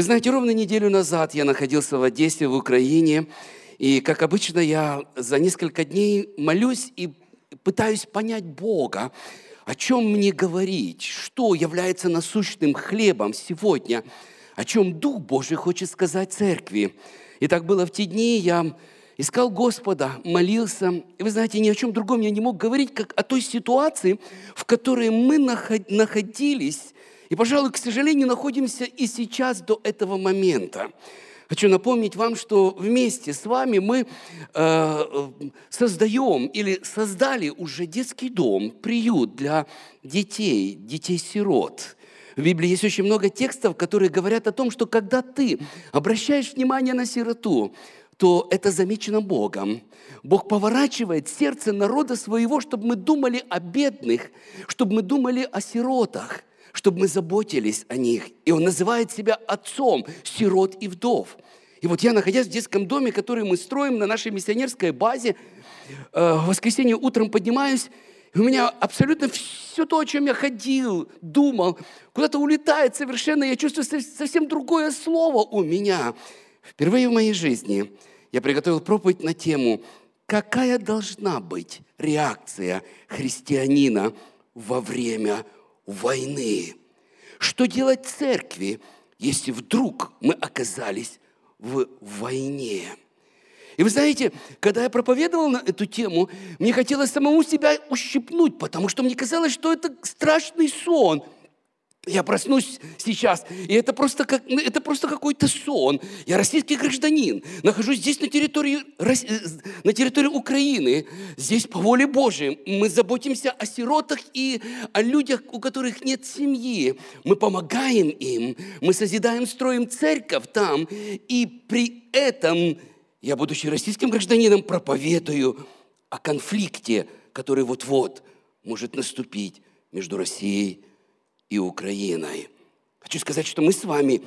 Вы знаете, ровно неделю назад я находился в Одессе, в Украине, и, как обычно, я за несколько дней молюсь и пытаюсь понять Бога, о чем мне говорить, что является насущным хлебом сегодня, о чем Дух Божий хочет сказать церкви. И так было в те дни, я искал Господа, молился. И вы знаете, ни о чем другом я не мог говорить, как о той ситуации, в которой мы находились, и, пожалуй, к сожалению, находимся и сейчас до этого момента. Хочу напомнить вам, что вместе с вами мы э, создаем или создали уже детский дом, приют для детей, детей-сирот. В Библии есть очень много текстов, которые говорят о том, что когда ты обращаешь внимание на сироту, то это замечено Богом. Бог поворачивает сердце народа своего, чтобы мы думали о бедных, чтобы мы думали о сиротах, чтобы мы заботились о них. И Он называет себя отцом сирот и вдов. И вот я, находясь в детском доме, который мы строим на нашей миссионерской базе, э, в воскресенье утром поднимаюсь, и у меня абсолютно все то, о чем я ходил, думал, куда-то улетает совершенно. Я чувствую совсем другое слово у меня. Впервые в моей жизни – я приготовил проповедь на тему «Какая должна быть реакция христианина во время войны?» Что делать церкви, если вдруг мы оказались в войне? И вы знаете, когда я проповедовал на эту тему, мне хотелось самому себя ущипнуть, потому что мне казалось, что это страшный сон – я проснусь сейчас, и это просто, как, ну, это просто какой-то сон. Я российский гражданин, нахожусь здесь на территории, э, на территории Украины, здесь по воле Божией. Мы заботимся о сиротах и о людях, у которых нет семьи. Мы помогаем им, мы созидаем, строим церковь там. И при этом я, будучи российским гражданином, проповедую о конфликте, который вот-вот может наступить между Россией и и Украиной. Хочу сказать, что мы с вами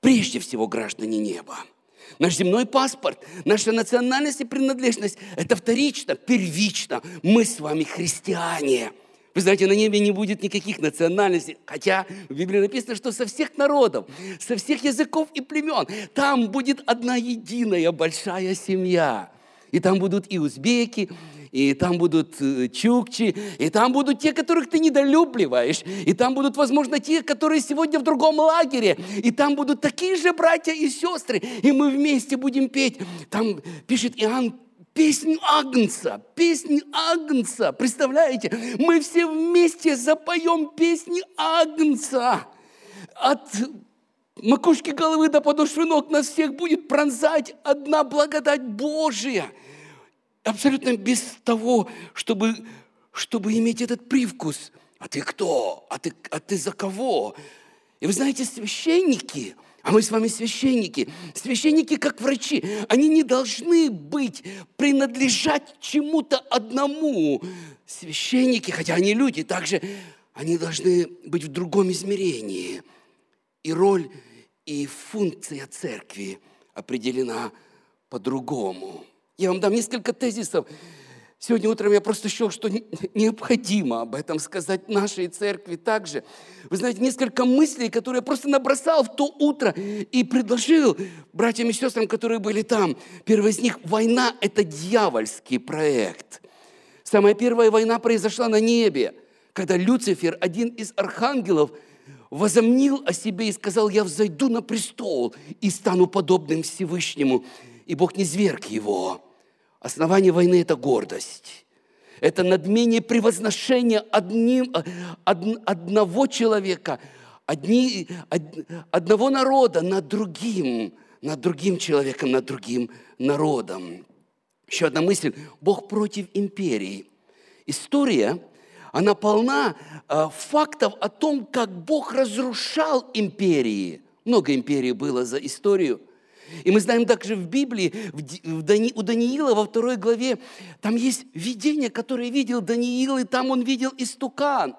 прежде всего граждане неба. Наш земной паспорт, наша национальность и принадлежность – это вторично, первично. Мы с вами христиане. Вы знаете, на небе не будет никаких национальностей, хотя в Библии написано, что со всех народов, со всех языков и племен там будет одна единая большая семья. И там будут и узбеки, и там будут э, чукчи, и там будут те, которых ты недолюбливаешь, и там будут, возможно, те, которые сегодня в другом лагере, и там будут такие же братья и сестры, и мы вместе будем петь. Там пишет Иоанн Песнь Агнца, песнь Агнца. Представляете, мы все вместе запоем песни Агнца. От макушки головы до подошвы ног нас всех будет пронзать одна благодать Божия – абсолютно без того, чтобы, чтобы иметь этот привкус. А ты кто? А ты, а ты за кого? И вы знаете, священники, а мы с вами священники, священники как врачи, они не должны быть, принадлежать чему-то одному. Священники, хотя они люди, также они должны быть в другом измерении. И роль, и функция церкви определена по-другому. Я вам дам несколько тезисов. Сегодня утром я просто счел, что необходимо об этом сказать нашей церкви также. Вы знаете, несколько мыслей, которые я просто набросал в то утро и предложил братьям и сестрам, которые были там. Первый из них – война – это дьявольский проект. Самая первая война произошла на небе, когда Люцифер, один из архангелов, возомнил о себе и сказал, я взойду на престол и стану подобным Всевышнему. И Бог не зверг его. Основание войны – это гордость. Это надмение превозношения одним, од, одного человека, одни, од, одного народа над другим, над другим человеком, над другим народом. Еще одна мысль. Бог против империи. История, она полна э, фактов о том, как Бог разрушал империи. Много империй было за историю – и мы знаем также в Библии, в Дани, у Даниила во второй главе, там есть видение, которое видел Даниил, и там он видел истукан.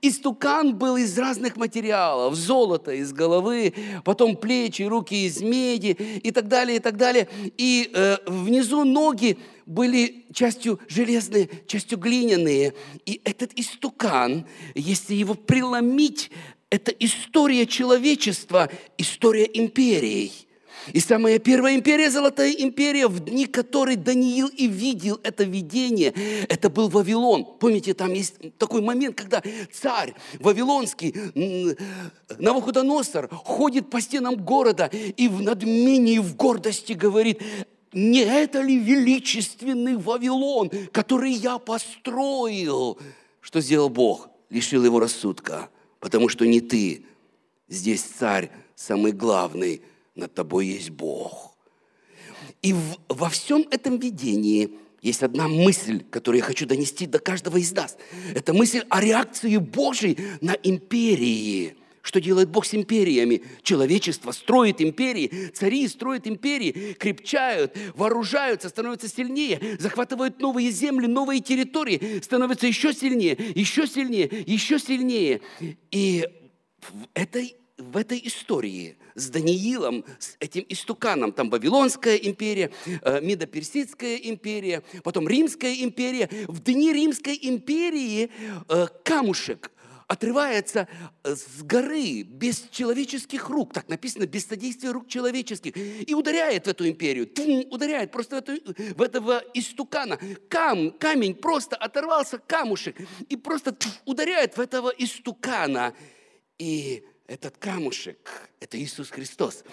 Истукан был из разных материалов, золото из головы, потом плечи, руки из меди и так далее, и так далее. И э, внизу ноги были частью железные, частью глиняные. И этот истукан, если его преломить, это история человечества, история империй. И самая первая империя, Золотая империя, в дни которой Даниил и видел это видение, это был Вавилон. Помните, там есть такой момент, когда царь Вавилонский, Навуходоносор, ходит по стенам города и в надмении, в гордости говорит, не это ли величественный Вавилон, который я построил? Что сделал Бог? Лишил его рассудка, потому что не ты. Здесь царь самый главный, над тобой есть Бог. И в, во всем этом видении есть одна мысль, которую я хочу донести до каждого из нас. Это мысль о реакции Божьей на империи – что делает Бог с империями? Человечество строит империи, цари строят империи, крепчают, вооружаются, становятся сильнее, захватывают новые земли, новые территории, становятся еще сильнее, еще сильнее, еще сильнее. И в этой, в этой истории с Даниилом, с этим истуканом, там Вавилонская империя, э, Медоперсидская империя, потом Римская империя. В дни Римской империи э, камушек – отрывается э, с горы без человеческих рук, так написано, без содействия рук человеческих, и ударяет в эту империю, тум, ударяет просто в, эту, в этого истукана. Кам, камень просто оторвался, камушек, и просто тум, ударяет в этого истукана. И этот камушек, это Иисус Христос,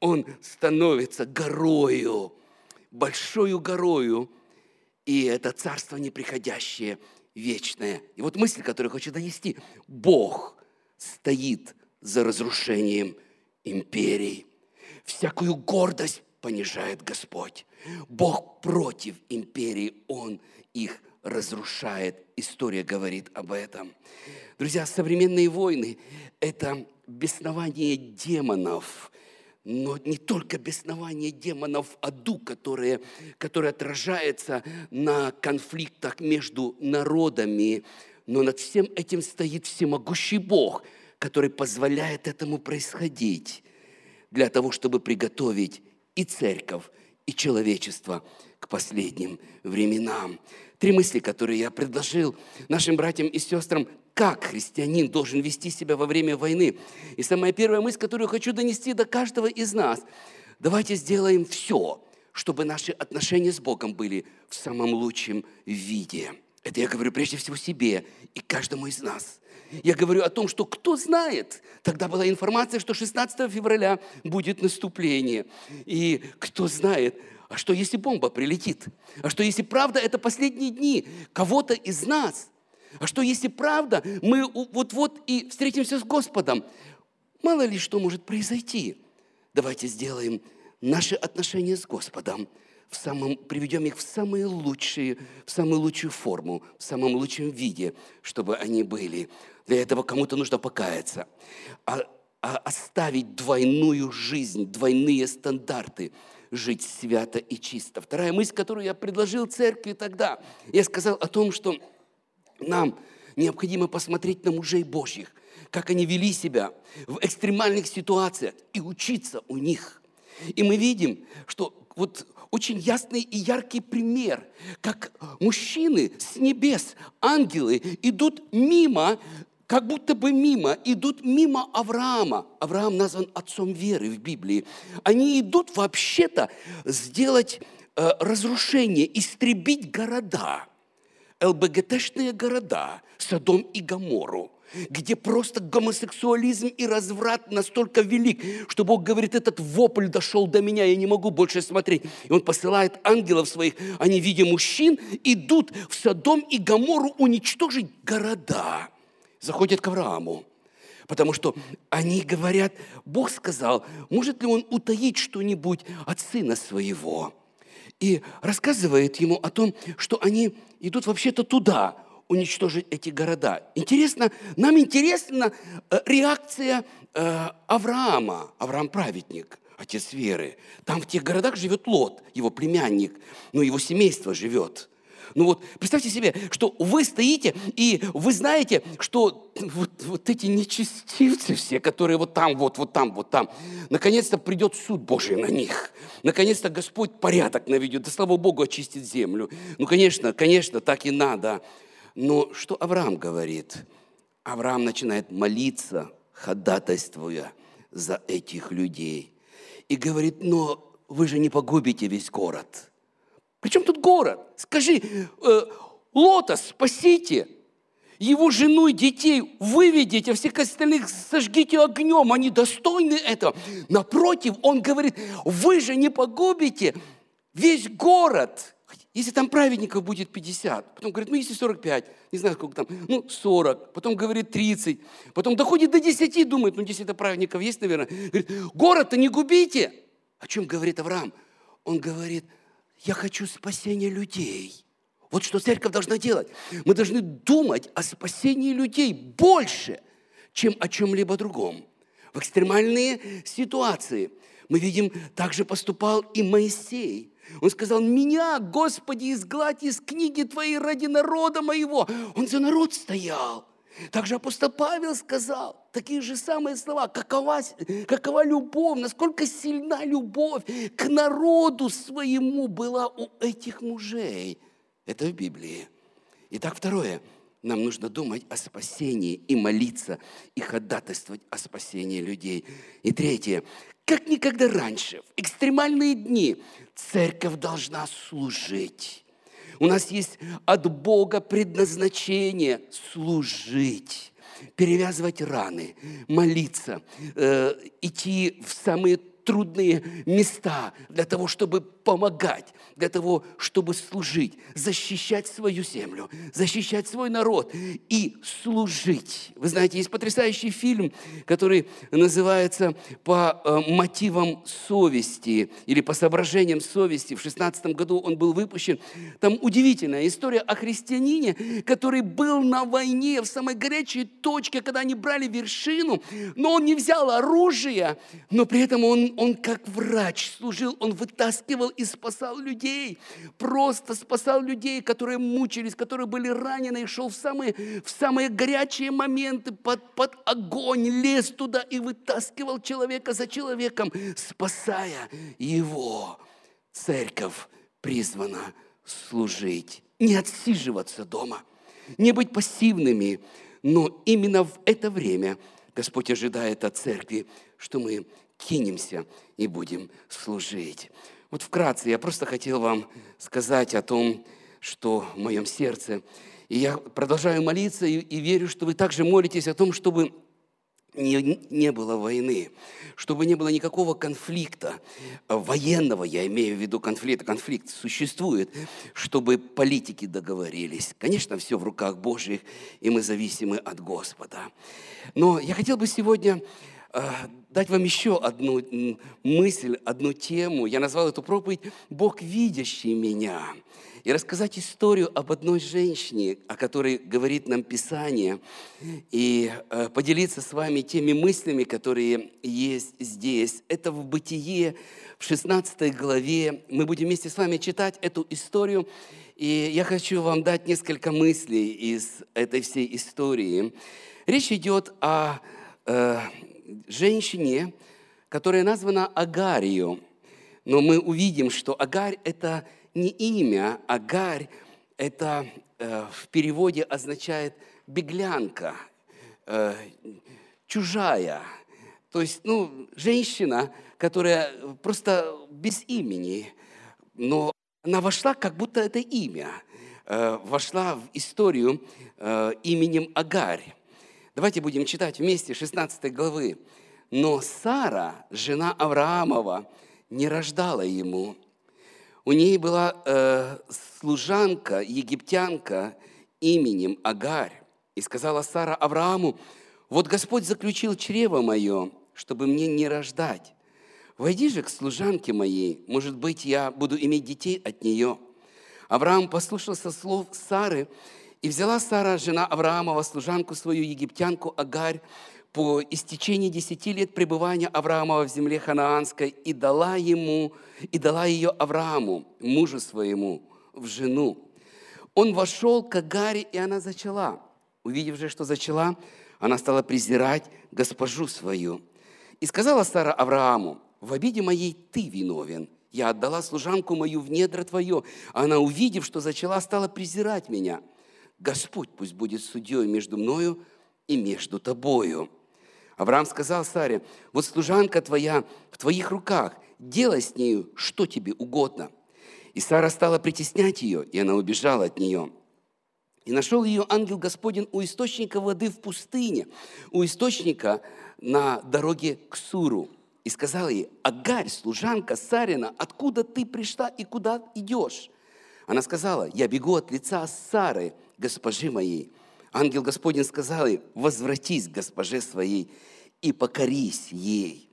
он становится горою, большою горою, и это царство неприходящее – вечное. И вот мысль, которую хочу донести. Бог стоит за разрушением империй. Всякую гордость понижает Господь. Бог против империи, Он их разрушает. История говорит об этом. Друзья, современные войны – это беснование демонов – но не только беснование демонов аду, которое, которое отражается на конфликтах между народами, но над всем этим стоит всемогущий Бог, который позволяет этому происходить для того, чтобы приготовить и церковь, и человечество к последним временам. Три мысли, которые я предложил нашим братьям и сестрам как христианин должен вести себя во время войны. И самая первая мысль, которую хочу донести до каждого из нас, давайте сделаем все, чтобы наши отношения с Богом были в самом лучшем виде. Это я говорю прежде всего себе и каждому из нас. Я говорю о том, что кто знает, тогда была информация, что 16 февраля будет наступление. И кто знает, а что если бомба прилетит? А что если правда это последние дни кого-то из нас – а что если правда, мы вот-вот и встретимся с Господом? Мало ли что может произойти. Давайте сделаем наши отношения с Господом, в самом, приведем их в самые лучшие, в самую лучшую форму, в самом лучшем виде, чтобы они были. Для этого кому-то нужно покаяться. А, а оставить двойную жизнь, двойные стандарты, жить свято и чисто. Вторая мысль, которую я предложил церкви тогда, я сказал о том, что нам необходимо посмотреть на мужей Божьих, как они вели себя в экстремальных ситуациях и учиться у них. И мы видим, что вот очень ясный и яркий пример, как мужчины с небес, ангелы идут мимо, как будто бы мимо, идут мимо Авраама. Авраам назван отцом веры в Библии. Они идут вообще-то сделать э, разрушение, истребить города – ЛБГТшные города, Содом и Гамору, где просто гомосексуализм и разврат настолько велик, что Бог говорит, этот вопль дошел до меня, я не могу больше смотреть. И Он посылает ангелов своих, они, видя мужчин, идут в Содом и Гамору уничтожить города. Заходят к Аврааму. Потому что они говорят, Бог сказал, может ли он утаить что-нибудь от сына своего? и рассказывает ему о том, что они идут вообще-то туда, уничтожить эти города. Интересно, нам интересна э, реакция э, Авраама. Авраам праведник, отец веры. Там в тех городах живет Лот, его племянник, но его семейство живет. Ну вот, представьте себе, что вы стоите, и вы знаете, что вот, вот эти нечестивцы все, которые вот там, вот, вот там, вот там, наконец-то придет суд Божий на них. Наконец-то Господь порядок наведет, да слава Богу, очистит землю. Ну, конечно, конечно, так и надо. Но что Авраам говорит? Авраам начинает молиться, ходатайствуя за этих людей. И говорит, но вы же не погубите весь город. Причем тут город? Скажи, э, Лота спасите, его жену и детей выведите, а всех остальных сожгите огнем, они достойны этого. Напротив, он говорит, вы же не погубите весь город. Если там праведников будет 50, потом говорит, ну если 45, не знаю сколько там, ну 40, потом говорит 30, потом доходит до 10, думает, ну 10 праведников есть, наверное. Говорит, город-то не губите. О чем говорит Авраам? Он говорит, я хочу спасения людей. Вот что церковь должна делать. Мы должны думать о спасении людей больше, чем о чем-либо другом. В экстремальные ситуации мы видим, также поступал и Моисей. Он сказал, меня, Господи, изгладь из книги Твоей ради народа моего. Он за народ стоял. Также апостол Павел сказал такие же самые слова. Какова, какова любовь, насколько сильна любовь к народу своему была у этих мужей. Это в Библии. Итак, второе. Нам нужно думать о спасении и молиться, и ходатайствовать о спасении людей. И третье. Как никогда раньше, в экстремальные дни, церковь должна служить. У нас есть от Бога предназначение служить перевязывать раны, молиться, э, идти в самые трудные места для того, чтобы помогать, для того, чтобы служить, защищать свою землю, защищать свой народ и служить. Вы знаете, есть потрясающий фильм, который называется «По э, мотивам совести» или «По соображениям совести». В 16 году он был выпущен. Там удивительная история о христианине, который был на войне в самой горячей точке, когда они брали вершину, но он не взял оружие, но при этом он он как врач служил, он вытаскивал и спасал людей. Просто спасал людей, которые мучились, которые были ранены, и шел в самые, в самые горячие моменты под, под огонь, лез туда и вытаскивал человека за человеком, спасая его. Церковь призвана служить, не отсиживаться дома, не быть пассивными, но именно в это время Господь ожидает от церкви, что мы кинемся и будем служить. Вот вкратце я просто хотел вам сказать о том, что в моем сердце. И я продолжаю молиться и, и верю, что вы также молитесь о том, чтобы не, не было войны, чтобы не было никакого конфликта, военного, я имею в виду конфликт, конфликт существует, чтобы политики договорились. Конечно, все в руках Божьих, и мы зависимы от Господа. Но я хотел бы сегодня а, дать вам еще одну мысль, одну тему. Я назвал эту проповедь «Бог, видящий меня». И рассказать историю об одной женщине, о которой говорит нам Писание, и а, поделиться с вами теми мыслями, которые есть здесь. Это в Бытие, в 16 главе. Мы будем вместе с вами читать эту историю. И я хочу вам дать несколько мыслей из этой всей истории. Речь идет о э, женщине, которая названа Агарью. Но мы увидим, что Агарь – это не имя, Агарь – это э, в переводе означает беглянка, э, чужая. То есть, ну, женщина, которая просто без имени, но она вошла, как будто это имя, э, вошла в историю именем Агарь. Давайте будем читать вместе 16 главы. Но Сара, жена Авраамова, не рождала ему. У ней была э, служанка, египтянка именем Агарь. И сказала Сара Аврааму, вот Господь заключил чрево мое, чтобы мне не рождать. Войди же к служанке моей, может быть, я буду иметь детей от нее. Авраам послушался слов Сары и взяла Сара, жена Авраамова, служанку свою, египтянку Агарь, по истечении десяти лет пребывания Авраамова в земле ханаанской и дала ему, и дала ее Аврааму, мужу своему, в жену. Он вошел к Агаре, и она зачала. Увидев же, что зачала, она стала презирать госпожу свою. И сказала Сара Аврааму, в обиде моей ты виновен. Я отдала служанку мою в недра твое. Она, увидев, что зачала, стала презирать меня – Господь пусть будет судьей между мною и между тобою. Авраам сказал Саре, вот служанка твоя в твоих руках, делай с нею, что тебе угодно. И Сара стала притеснять ее, и она убежала от нее. И нашел ее ангел Господень у источника воды в пустыне, у источника на дороге к Суру. И сказал ей, Агарь, служанка Сарина, откуда ты пришла и куда идешь? Она сказала, я бегу от лица Сары, госпожи моей. Ангел Господень сказал ей, возвратись к госпоже своей и покорись ей.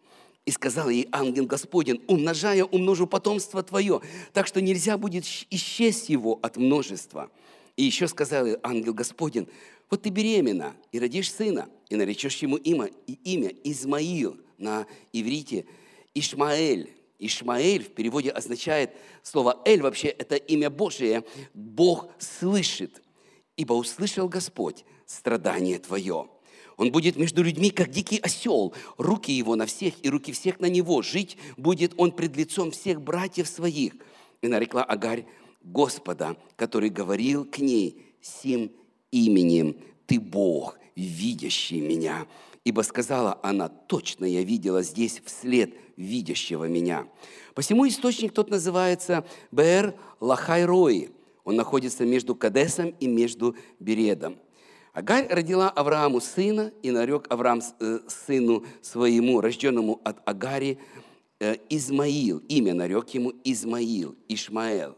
И сказал ей ангел Господень, умножая, умножу потомство твое, так что нельзя будет исчесть его от множества. И еще сказал ей ангел Господень, вот ты беременна и родишь сына, и наречешь ему имя, имя Измаил на иврите Ишмаэль. Ишмаэль в переводе означает слово «эль» вообще это имя Божие. Бог слышит, ибо услышал Господь страдание твое. Он будет между людьми, как дикий осел. Руки его на всех и руки всех на него. Жить будет он пред лицом всех братьев своих. И нарекла Агарь Господа, который говорил к ней сим именем «Ты Бог, видящий меня». Ибо сказала она, точно я видела здесь вслед видящего меня. Посему источник тот называется Бер Лахайрои. Он находится между Кадесом и между Бередом. Агарь родила Аврааму сына, и нарек Авраам э, сыну своему, рожденному от Агари, э, Измаил. Имя нарек ему Измаил, Ишмаэл.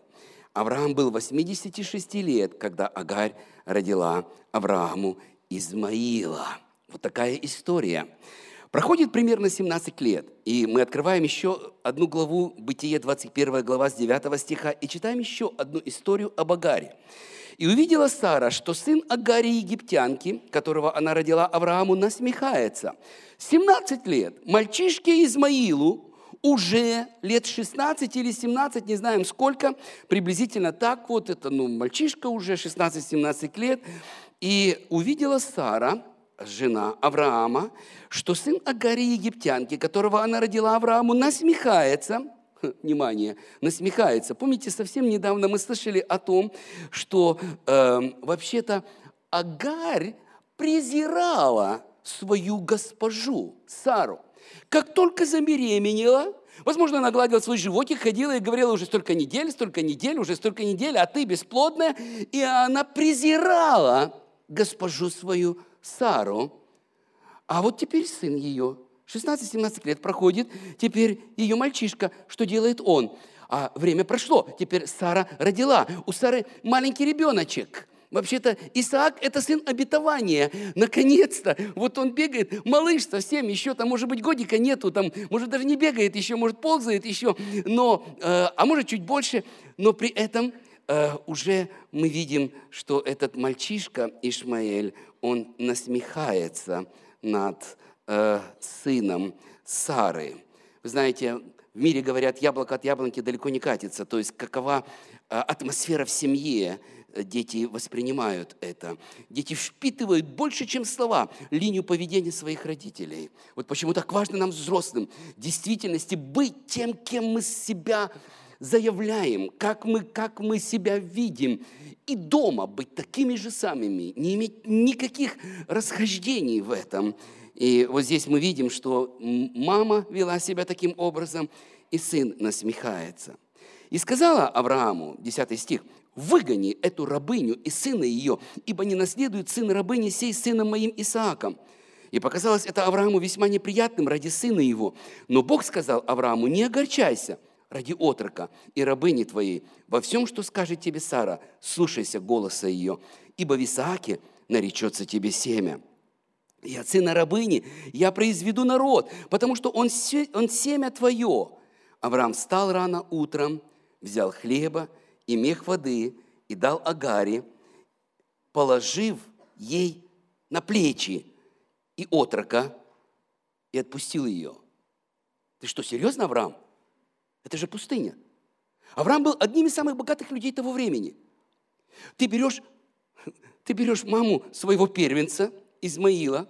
Авраам был 86 лет, когда Агарь родила Аврааму Измаила. Вот такая история. Проходит примерно 17 лет, и мы открываем еще одну главу, Бытие 21 глава с 9 стиха, и читаем еще одну историю об Агаре. «И увидела Сара, что сын Агари египтянки, которого она родила Аврааму, насмехается. 17 лет мальчишке Измаилу, уже лет 16 или 17, не знаем сколько, приблизительно так вот, это ну, мальчишка уже 16-17 лет, и увидела Сара, жена Авраама, что сын Агари египтянки, которого она родила Аврааму, насмехается, внимание, насмехается. Помните, совсем недавно мы слышали о том, что э, вообще-то Агарь презирала свою госпожу Сару. Как только забеременела, Возможно, она гладила свой животик, ходила и говорила уже столько недель, столько недель, уже столько недель, а ты бесплодная. И она презирала госпожу свою Сару. А вот теперь сын ее, 16-17 лет проходит, теперь ее мальчишка, что делает он? А время прошло, теперь Сара родила. У Сары маленький ребеночек. Вообще-то Исаак – это сын обетования. Наконец-то, вот он бегает, малыш совсем, еще там, может быть, годика нету, там, может, даже не бегает еще, может, ползает еще, но, э, а может, чуть больше, но при этом уже мы видим, что этот мальчишка Ишмаэль, он насмехается над э, сыном Сары. Вы знаете, в мире говорят, яблоко от яблоньки далеко не катится. То есть какова э, атмосфера в семье, э, дети воспринимают это. Дети впитывают больше, чем слова, линию поведения своих родителей. Вот почему так важно нам, взрослым, в действительности быть тем, кем мы себя заявляем, как мы, как мы себя видим. И дома быть такими же самыми, не иметь никаких расхождений в этом. И вот здесь мы видим, что мама вела себя таким образом, и сын насмехается. И сказала Аврааму, 10 стих, «Выгони эту рабыню и сына ее, ибо не наследует сын рабыни сей сыном моим Исааком». И показалось это Аврааму весьма неприятным ради сына его. Но Бог сказал Аврааму, не огорчайся, ради отрока и рабыни твоей. Во всем, что скажет тебе Сара, слушайся голоса ее, ибо в Исааке наречется тебе семя. И от сына рабыни я произведу народ, потому что он, он семя твое. Авраам встал рано утром, взял хлеба и мех воды и дал Агаре, положив ей на плечи и отрока, и отпустил ее. Ты что, серьезно, Авраам? Это же пустыня. Авраам был одним из самых богатых людей того времени. Ты берешь, ты берешь маму своего первенца, Измаила,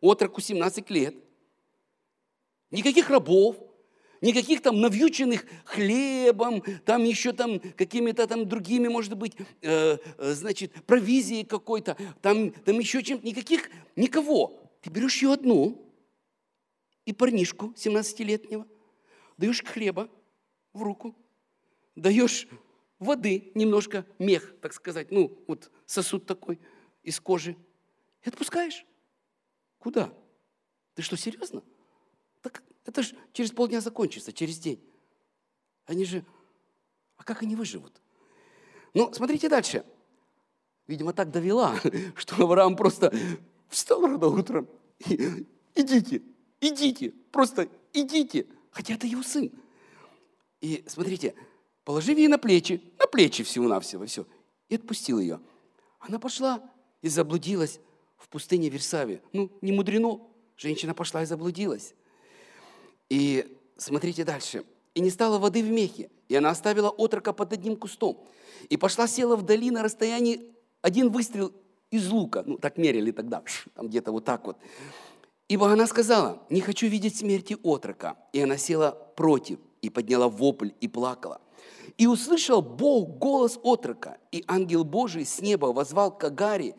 отроку 17 лет, никаких рабов, никаких там навьюченных хлебом, там еще там какими-то там другими, может быть, э, э, значит, провизией какой-то, там, там еще чем-то, никаких, никого. Ты берешь ее одну, и парнишку 17-летнего, даешь хлеба в руку, даешь воды немножко, мех, так сказать, ну, вот сосуд такой из кожи, и отпускаешь. Куда? Ты что, серьезно? Так это же через полдня закончится, через день. Они же... А как они выживут? Ну, смотрите дальше. Видимо, так довела, что Авраам просто встал рано утром. Идите, идите, просто идите. Хотя это его сын. И смотрите, положив ей на плечи, на плечи всего-навсего, все, и отпустил ее. Она пошла и заблудилась в пустыне Версаве. Ну, не мудрено, женщина пошла и заблудилась. И смотрите дальше. «И не стало воды в мехе, и она оставила отрока под одним кустом, и пошла села вдали на расстоянии один выстрел из лука. Ну, так мерили тогда, там где-то вот так вот. Ибо она сказала, не хочу видеть смерти отрока. И она села против, и подняла вопль, и плакала. И услышал Бог голос отрока, и ангел Божий с неба возвал к Агаре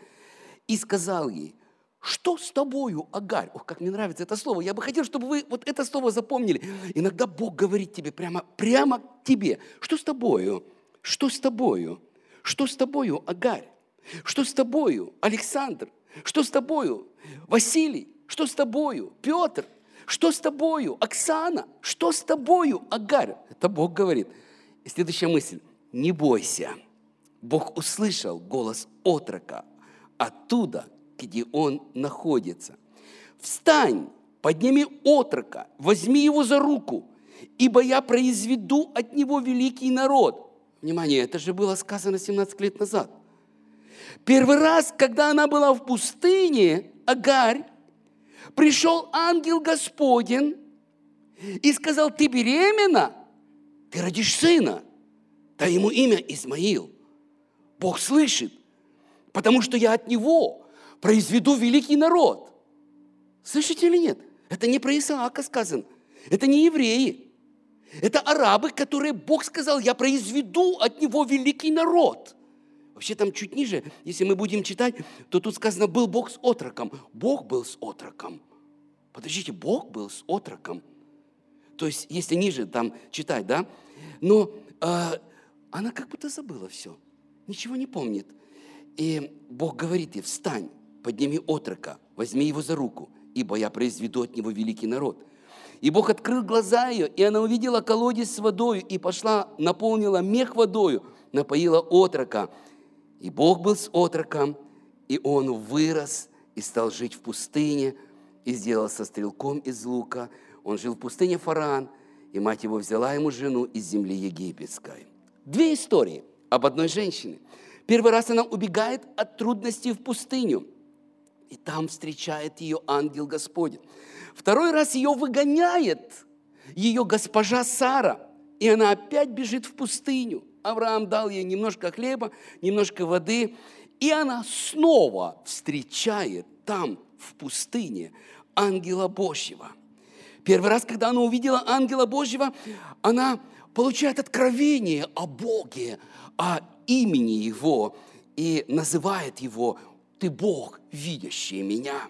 и сказал ей, что с тобою, Агарь? Ох, как мне нравится это слово. Я бы хотел, чтобы вы вот это слово запомнили. Иногда Бог говорит тебе прямо, прямо к тебе. Что с тобою? Что с тобою? Что с тобою, Агарь? Что с тобою, Александр? Что с тобою, Василий? Что с тобою, Петр? Что с тобою, Оксана? Что с тобою, Агарь? Это Бог говорит. И следующая мысль. Не бойся. Бог услышал голос отрока оттуда, где он находится. Встань, подними отрока, возьми его за руку, ибо я произведу от него великий народ. Внимание, это же было сказано 17 лет назад. Первый раз, когда она была в пустыне, Агарь, пришел ангел Господень и сказал, ты беременна, ты родишь сына, дай ему имя Измаил. Бог слышит, потому что я от него произведу великий народ. Слышите или нет? Это не про Исаака сказано. Это не евреи. Это арабы, которые Бог сказал, я произведу от него великий народ. Вообще там чуть ниже, если мы будем читать, то тут сказано, был Бог с отроком. Бог был с отроком. Подождите, Бог был с отроком. То есть, если ниже там читать, да? Но э, она как будто забыла все. Ничего не помнит. И Бог говорит ей, встань, подними отрока, возьми его за руку, ибо я произведу от него великий народ. И Бог открыл глаза ее, и она увидела колодец с водой, и пошла, наполнила мех водою, напоила отрока. И Бог был с отроком, и он вырос и стал жить в пустыне, и сделался стрелком из лука. Он жил в пустыне Фаран, и мать его взяла ему жену из земли египетской. Две истории об одной женщине. Первый раз она убегает от трудностей в пустыню – и там встречает ее ангел Господень. Второй раз ее выгоняет ее госпожа Сара, и она опять бежит в пустыню. Авраам дал ей немножко хлеба, немножко воды, и она снова встречает там, в пустыне, ангела Божьего. Первый раз, когда она увидела ангела Божьего, она получает откровение о Боге, о имени Его и называет Его ты Бог, видящий меня.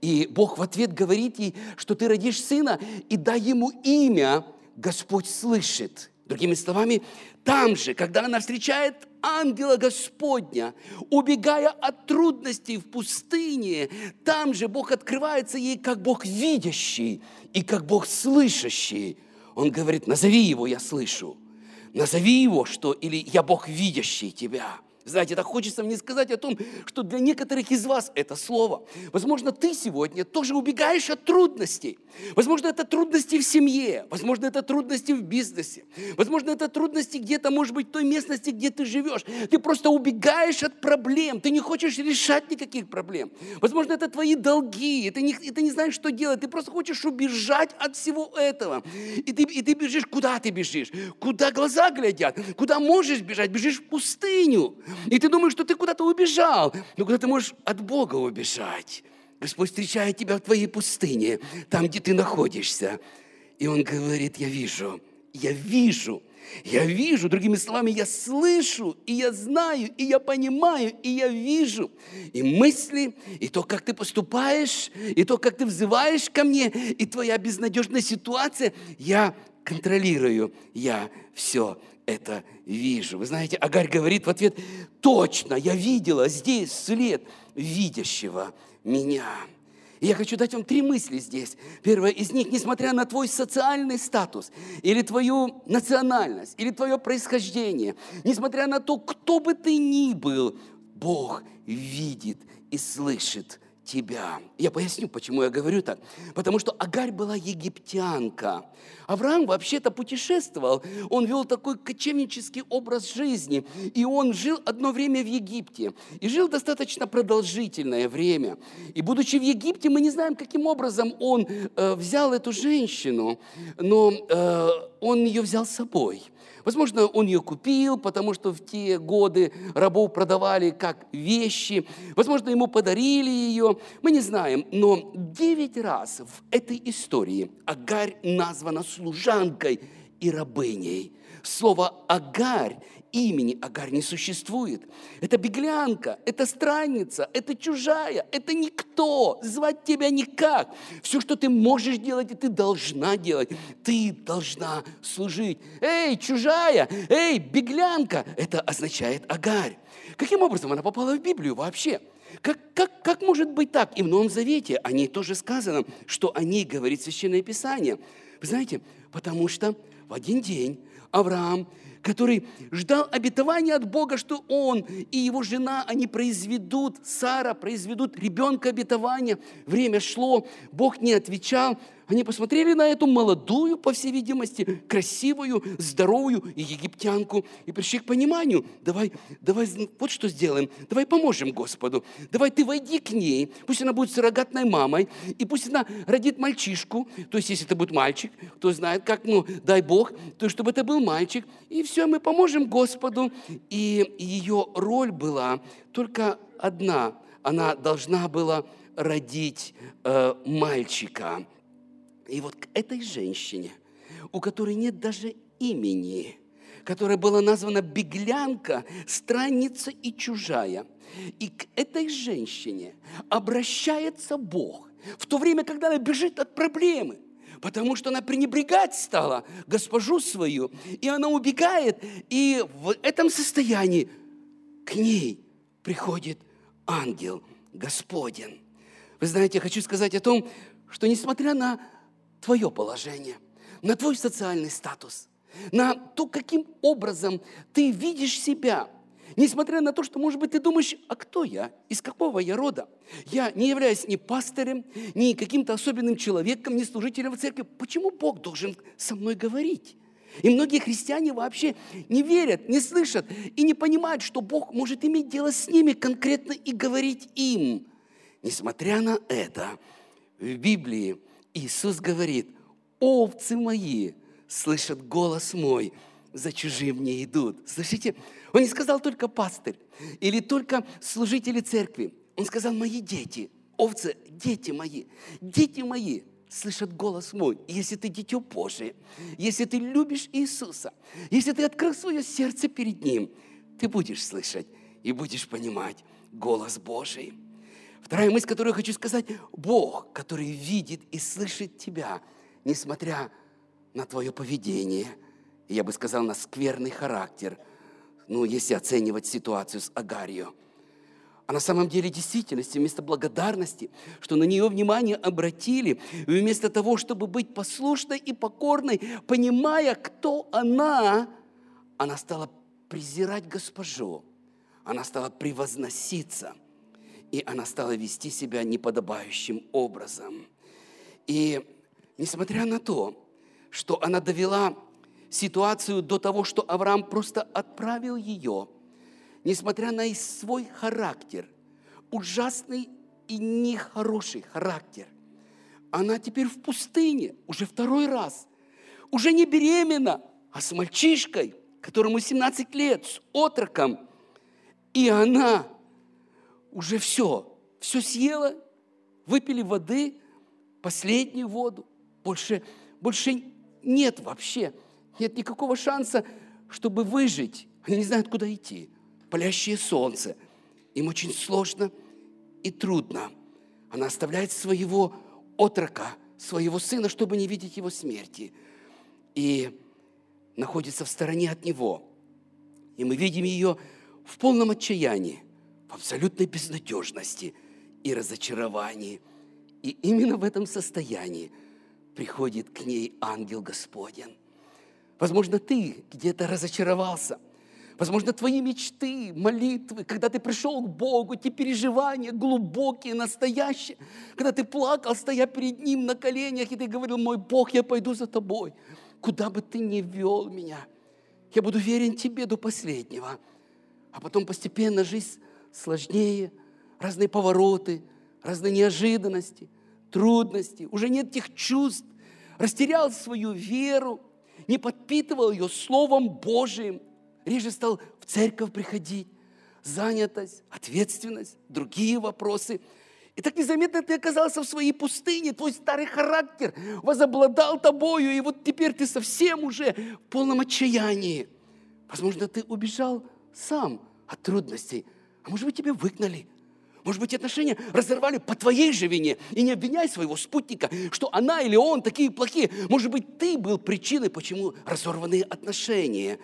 И Бог в ответ говорит ей, что ты родишь сына, и дай ему имя, Господь слышит. Другими словами, там же, когда она встречает ангела Господня, убегая от трудностей в пустыне, там же Бог открывается ей как Бог видящий и как Бог слышащий. Он говорит, назови его, я слышу. Назови его, что, или я Бог видящий тебя. Знаете, так хочется мне сказать о том, что для некоторых из вас это слово. Возможно, ты сегодня тоже убегаешь от трудностей. Возможно, это трудности в семье, возможно, это трудности в бизнесе, возможно, это трудности где-то, может быть, в той местности, где ты живешь. Ты просто убегаешь от проблем, ты не хочешь решать никаких проблем. Возможно, это твои долги, и ты не, и ты не знаешь, что делать, ты просто хочешь убежать от всего этого. И ты, и ты бежишь, куда ты бежишь? Куда глаза глядят? Куда можешь бежать? Бежишь в пустыню. И ты думаешь, что ты куда-то убежал, но куда ты можешь от Бога убежать. Господь встречает тебя в твоей пустыне, там, где ты находишься. И Он говорит, я вижу, я вижу. Я вижу, другими словами, я слышу, и я знаю, и я понимаю, и я вижу. И мысли, и то, как ты поступаешь, и то, как ты взываешь ко мне, и твоя безнадежная ситуация, я контролирую, я все это вижу. Вы знаете, Агарь говорит в ответ, точно, я видела здесь след видящего меня. И я хочу дать вам три мысли здесь. Первое из них, несмотря на твой социальный статус, или твою национальность, или твое происхождение, несмотря на то, кто бы ты ни был, Бог видит и слышит тебя. Я поясню, почему я говорю так. Потому что Агарь была египтянка. Авраам вообще-то путешествовал. Он вел такой кочевнический образ жизни. И он жил одно время в Египте. И жил достаточно продолжительное время. И будучи в Египте, мы не знаем, каким образом он э, взял эту женщину. Но э, он ее взял с собой – Возможно, он ее купил, потому что в те годы рабов продавали как вещи. Возможно, ему подарили ее. Мы не знаем. Но девять раз в этой истории Агарь названа служанкой и рабыней. Слово «агарь» имени Агарь не существует. Это беглянка, это странница, это чужая, это никто. Звать тебя никак. Все, что ты можешь делать, и ты должна делать. Ты должна служить. Эй, чужая, эй, беглянка. Это означает Агарь. Каким образом она попала в Библию вообще? Как, как, как может быть так? И в Новом Завете о ней тоже сказано, что о ней говорит Священное Писание. Вы знаете, потому что в один день Авраам который ждал обетования от Бога, что он и его жена, они произведут, Сара произведут ребенка обетования. Время шло, Бог не отвечал, они посмотрели на эту молодую, по всей видимости, красивую, здоровую египтянку и пришли к пониманию, давай, давай вот что сделаем, давай поможем Господу, давай ты войди к ней, пусть она будет суррогатной мамой, и пусть она родит мальчишку, то есть если это будет мальчик, кто знает как, ну, дай Бог, то чтобы это был мальчик, и все, мы поможем Господу. И ее роль была только одна, она должна была родить э, мальчика. И вот к этой женщине, у которой нет даже имени, которая была названа беглянка, странница и чужая, и к этой женщине обращается Бог в то время, когда она бежит от проблемы, потому что она пренебрегать стала госпожу свою, и она убегает, и в этом состоянии к ней приходит ангел Господень. Вы знаете, я хочу сказать о том, что несмотря на твое положение, на твой социальный статус, на то, каким образом ты видишь себя. Несмотря на то, что, может быть, ты думаешь, а кто я? Из какого я рода? Я не являюсь ни пастырем, ни каким-то особенным человеком, ни служителем в церкви. Почему Бог должен со мной говорить? И многие христиане вообще не верят, не слышат и не понимают, что Бог может иметь дело с ними конкретно и говорить им. Несмотря на это, в Библии Иисус говорит, овцы мои слышат голос мой, за чужим не идут. Слышите? Он не сказал только пастырь или только служители церкви. Он сказал, мои дети, овцы, дети мои, дети мои слышат голос мой. Если ты дитё Божие, если ты любишь Иисуса, если ты открыл свое сердце перед Ним, ты будешь слышать и будешь понимать голос Божий. Вторая мысль, которую я хочу сказать, Бог, который видит и слышит тебя, несмотря на твое поведение, я бы сказал, на скверный характер, ну, если оценивать ситуацию с Агарью. А на самом деле действительности, вместо благодарности, что на нее внимание обратили, вместо того, чтобы быть послушной и покорной, понимая, кто она, она стала презирать госпожу, она стала превозноситься – и она стала вести себя неподобающим образом. И несмотря на то, что она довела ситуацию до того, что Авраам просто отправил ее, несмотря на свой характер, ужасный и нехороший характер, она теперь в пустыне уже второй раз, уже не беременна, а с мальчишкой, которому 17 лет, с отроком. И она уже все, все съела, выпили воды, последнюю воду, больше, больше нет вообще нет никакого шанса, чтобы выжить. Они не знают, куда идти. Палящее солнце. Им очень сложно и трудно. Она оставляет своего отрока, своего сына, чтобы не видеть его смерти. И находится в стороне от него. И мы видим ее в полном отчаянии, абсолютной безнадежности и разочаровании. И именно в этом состоянии приходит к ней ангел Господень. Возможно, ты где-то разочаровался. Возможно, твои мечты, молитвы, когда ты пришел к Богу, те переживания глубокие, настоящие, когда ты плакал, стоя перед Ним на коленях, и ты говорил, мой Бог, я пойду за тобой, куда бы ты ни вел меня, я буду верен Тебе до последнего. А потом постепенно жизнь сложнее, разные повороты, разные неожиданности, трудности, уже нет тех чувств, растерял свою веру, не подпитывал ее Словом Божиим, реже стал в церковь приходить, занятость, ответственность, другие вопросы. И так незаметно ты оказался в своей пустыне, твой старый характер возобладал тобою, и вот теперь ты совсем уже в полном отчаянии. Возможно, ты убежал сам от трудностей, а может быть, тебя выгнали – может быть, отношения разорвали по твоей же вине. И не обвиняй своего спутника, что она или он такие плохие. Может быть, ты был причиной, почему разорваны отношения.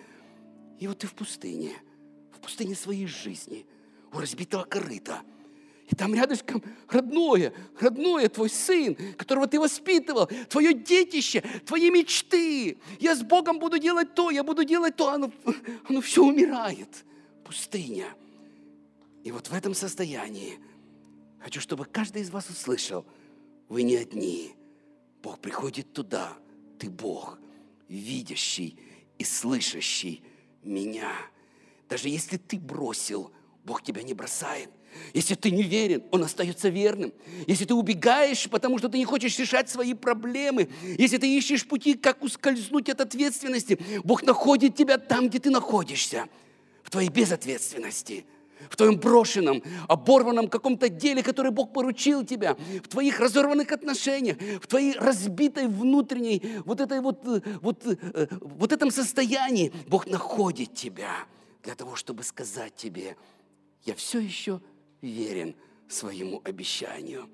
И вот ты в пустыне, в пустыне своей жизни, у разбитого корыта. И там рядышком родное, родное твой сын, которого ты воспитывал, твое детище, твои мечты. Я с Богом буду делать то, я буду делать то, оно, оно все умирает. Пустыня – и вот в этом состоянии хочу, чтобы каждый из вас услышал, вы не одни. Бог приходит туда, ты Бог, видящий и слышащий меня. Даже если ты бросил, Бог тебя не бросает. Если ты не верен, Он остается верным. Если ты убегаешь, потому что ты не хочешь решать свои проблемы, если ты ищешь пути, как ускользнуть от ответственности, Бог находит тебя там, где ты находишься, в твоей безответственности – в твоем брошенном, оборванном каком-то деле, которое Бог поручил тебя, в твоих разорванных отношениях, в твоей разбитой внутренней, вот, этой вот, э, вот, э, вот этом состоянии Бог находит тебя для того, чтобы сказать тебе, я все еще верен своему обещанию.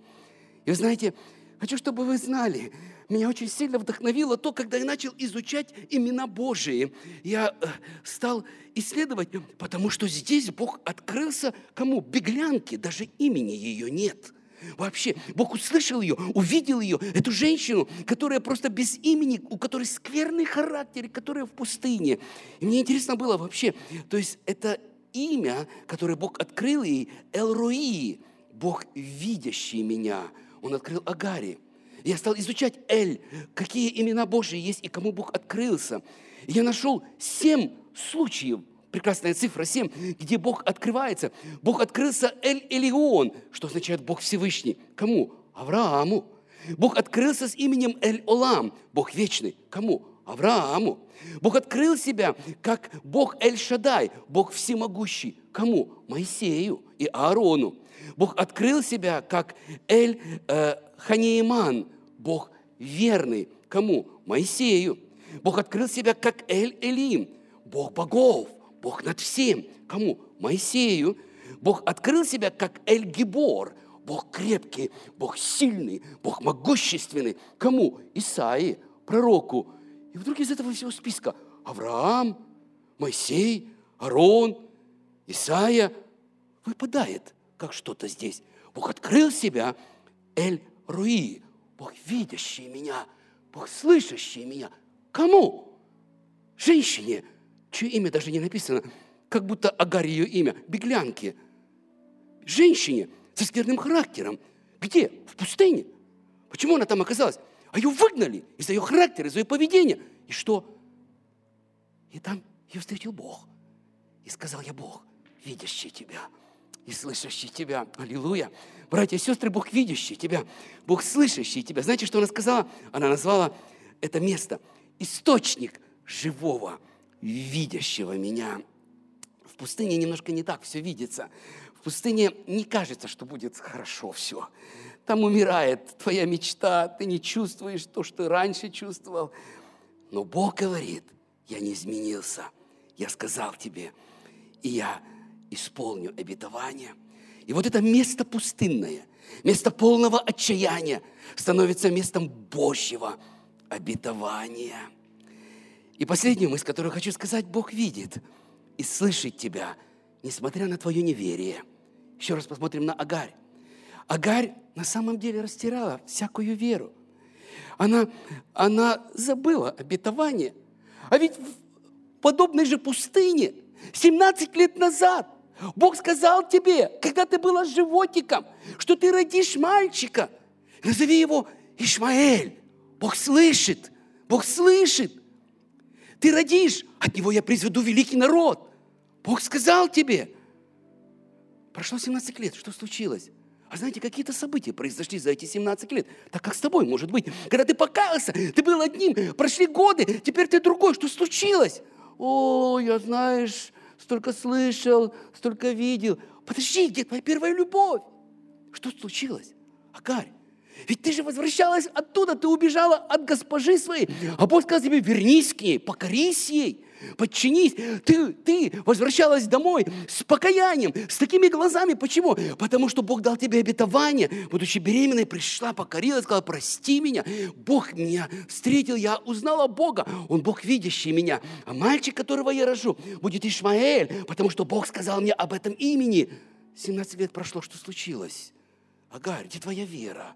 И вы знаете, хочу, чтобы вы знали, меня очень сильно вдохновило то, когда я начал изучать имена Божии. Я э, стал исследовать, потому что здесь Бог открылся кому? Беглянке, даже имени ее нет. Вообще, Бог услышал ее, увидел ее, эту женщину, которая просто без имени, у которой скверный характер, которая в пустыне. И мне интересно было вообще, то есть это имя, которое Бог открыл ей, Элрои, Бог, видящий меня. Он открыл Агари. Я стал изучать Эль, какие имена Божьи есть и кому Бог открылся. И я нашел семь случаев, прекрасная цифра 7, где Бог открывается. Бог открылся Эль Элион, что означает Бог Всевышний. Кому? Аврааму. Бог открылся с именем Эль Олам, Бог вечный. Кому? Аврааму. Бог открыл себя как Бог Эль Шадай, Бог всемогущий. Кому? Моисею и Аарону. Бог открыл себя как Эль э, Ханеиман, Бог верный. Кому? Моисею. Бог открыл себя как Эль-Элим, Бог богов, Бог над всем. Кому? Моисею. Бог открыл себя как Эль-Гибор, Бог крепкий, Бог сильный, Бог могущественный. Кому? Исаии, пророку. И вдруг из этого всего списка Авраам, Моисей, Арон, Исаия выпадает, как что-то здесь. Бог открыл себя Эль-Руи, Бог видящий меня, Бог слышащий меня. Кому? Женщине, чье имя даже не написано, как будто Агарь ее имя, беглянке. Женщине со скверным характером. Где? В пустыне. Почему она там оказалась? А ее выгнали из-за ее характера, из-за ее поведения. И что? И там ее встретил Бог. И сказал я, Бог, видящий тебя и слышащий тебя. Аллилуйя. Братья и сестры, Бог видящий тебя, Бог слышащий тебя. Знаете, что она сказала? Она назвала это место источник живого, видящего меня. В пустыне немножко не так все видится. В пустыне не кажется, что будет хорошо все. Там умирает твоя мечта, ты не чувствуешь то, что раньше чувствовал. Но Бог говорит, я не изменился. Я сказал тебе, и я исполню обетование. И вот это место пустынное, место полного отчаяния становится местом Божьего обетования. И последнюю мысль, которую хочу сказать, Бог видит и слышит тебя, несмотря на твое неверие. Еще раз посмотрим на Агарь. Агарь на самом деле растирала всякую веру. Она, она забыла обетование. А ведь в подобной же пустыне 17 лет назад Бог сказал тебе, когда ты была животиком, что ты родишь мальчика. Назови его Ишмаэль. Бог слышит. Бог слышит. Ты родишь, от него я произведу великий народ. Бог сказал тебе. Прошло 17 лет, что случилось? А знаете, какие-то события произошли за эти 17 лет. Так как с тобой, может быть. Когда ты покаялся, ты был одним, прошли годы, теперь ты другой. Что случилось? О, я, знаешь, столько слышал, столько видел. Подожди, где твоя первая любовь? Что случилось? Агарь, ведь ты же возвращалась оттуда, ты убежала от госпожи своей. А Бог сказал тебе, вернись к ней, покорись ей, подчинись. Ты, ты возвращалась домой с покаянием, с такими глазами. Почему? Потому что Бог дал тебе обетование. Будучи беременной, пришла, покорилась, сказала, прости меня. Бог меня встретил, я узнала Бога. Он Бог, видящий меня. А мальчик, которого я рожу, будет Ишмаэль, потому что Бог сказал мне об этом имени. 17 лет прошло, что случилось? Агарь, где твоя вера?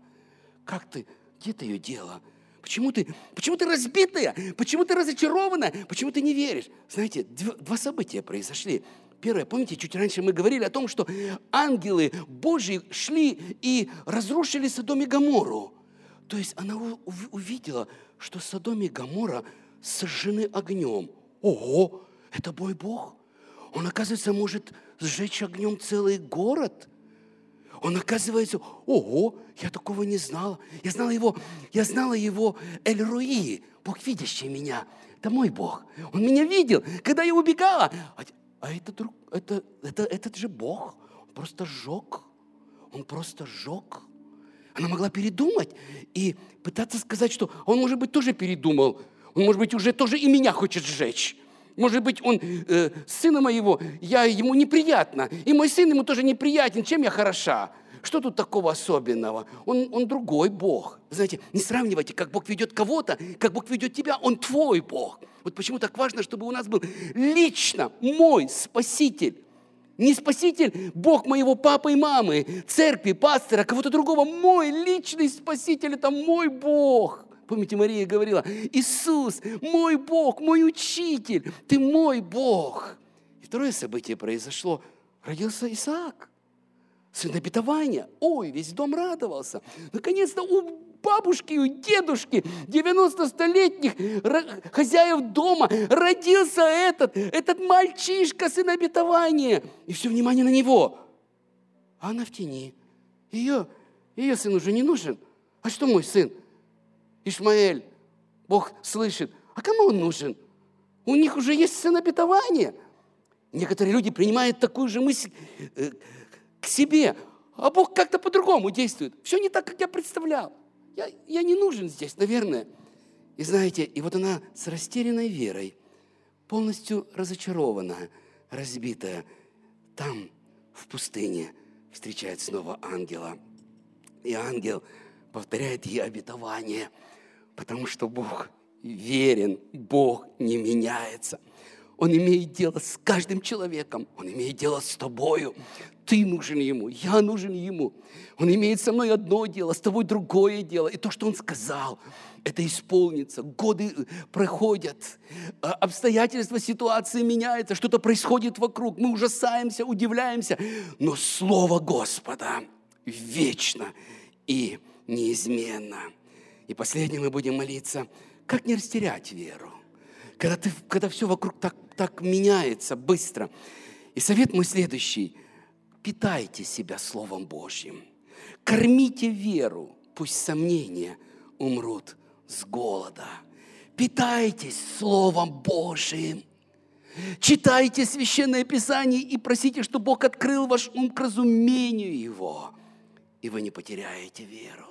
Как ты? Где ты ее дела? Почему ты, почему ты разбитая? Почему ты разочарованная? Почему ты не веришь? Знаете, два события произошли. Первое, помните, чуть раньше мы говорили о том, что ангелы Божьи шли и разрушили Содом и Гамору. То есть она увидела, что Содом и Гамора сожжены огнем. Ого, это мой Бог. Он, оказывается, может сжечь огнем целый город. Он оказывается, ого, я такого не знала. Я знала его, я знала его Эль-Руи, Бог, видящий меня. Это мой Бог. Он меня видел, когда я убегала. А, а это, друг, это, это, этот же Бог, он просто сжег. Он просто сжег. Она могла передумать и пытаться сказать, что он, может быть, тоже передумал. Он, может быть, уже тоже и меня хочет сжечь. Может быть, он, э, сына моего, я ему неприятно, и мой сын ему тоже неприятен, чем я хороша? Что тут такого особенного? Он, он другой Бог. Знаете, не сравнивайте, как Бог ведет кого-то, как Бог ведет тебя, Он твой Бог. Вот почему так важно, чтобы у нас был лично мой Спаситель. Не Спаситель, Бог моего папы и мамы, церкви, пастора, кого-то другого. Мой личный Спаситель – это мой Бог. Помните, Мария говорила, Иисус, мой Бог, мой учитель, ты мой Бог. И второе событие произошло. Родился Исаак, сын обетования. Ой, весь дом радовался. Наконец-то у бабушки, у дедушки, 90-столетних хозяев дома родился этот, этот мальчишка, сын обетования. И все внимание на него. А она в тени. Ее, ее сын уже не нужен. А что мой сын? Ишмаэль, Бог слышит. А кому он нужен? У них уже есть сын обетования. Некоторые люди принимают такую же мысль э, к себе, а Бог как-то по-другому действует. Все не так, как я представлял. Я, я не нужен здесь, наверное. И знаете, и вот она с растерянной верой, полностью разочарованная, разбитая, там, в пустыне, встречает снова ангела. И ангел повторяет ей обетование – Потому что Бог верен, Бог не меняется. Он имеет дело с каждым человеком. Он имеет дело с тобою. Ты нужен ему, я нужен ему. Он имеет со мной одно дело, с тобой другое дело. И то, что он сказал, это исполнится. Годы проходят, а, обстоятельства, ситуации меняются, что-то происходит вокруг. Мы ужасаемся, удивляемся. Но Слово Господа вечно и неизменно. И последнее мы будем молиться, как не растерять веру, когда, ты, когда все вокруг так, так меняется быстро. И совет мой следующий. Питайте себя Словом Божьим. Кормите веру, пусть сомнения умрут с голода. Питайтесь Словом Божьим. Читайте Священное Писание и просите, чтобы Бог открыл ваш ум к разумению Его, и вы не потеряете веру.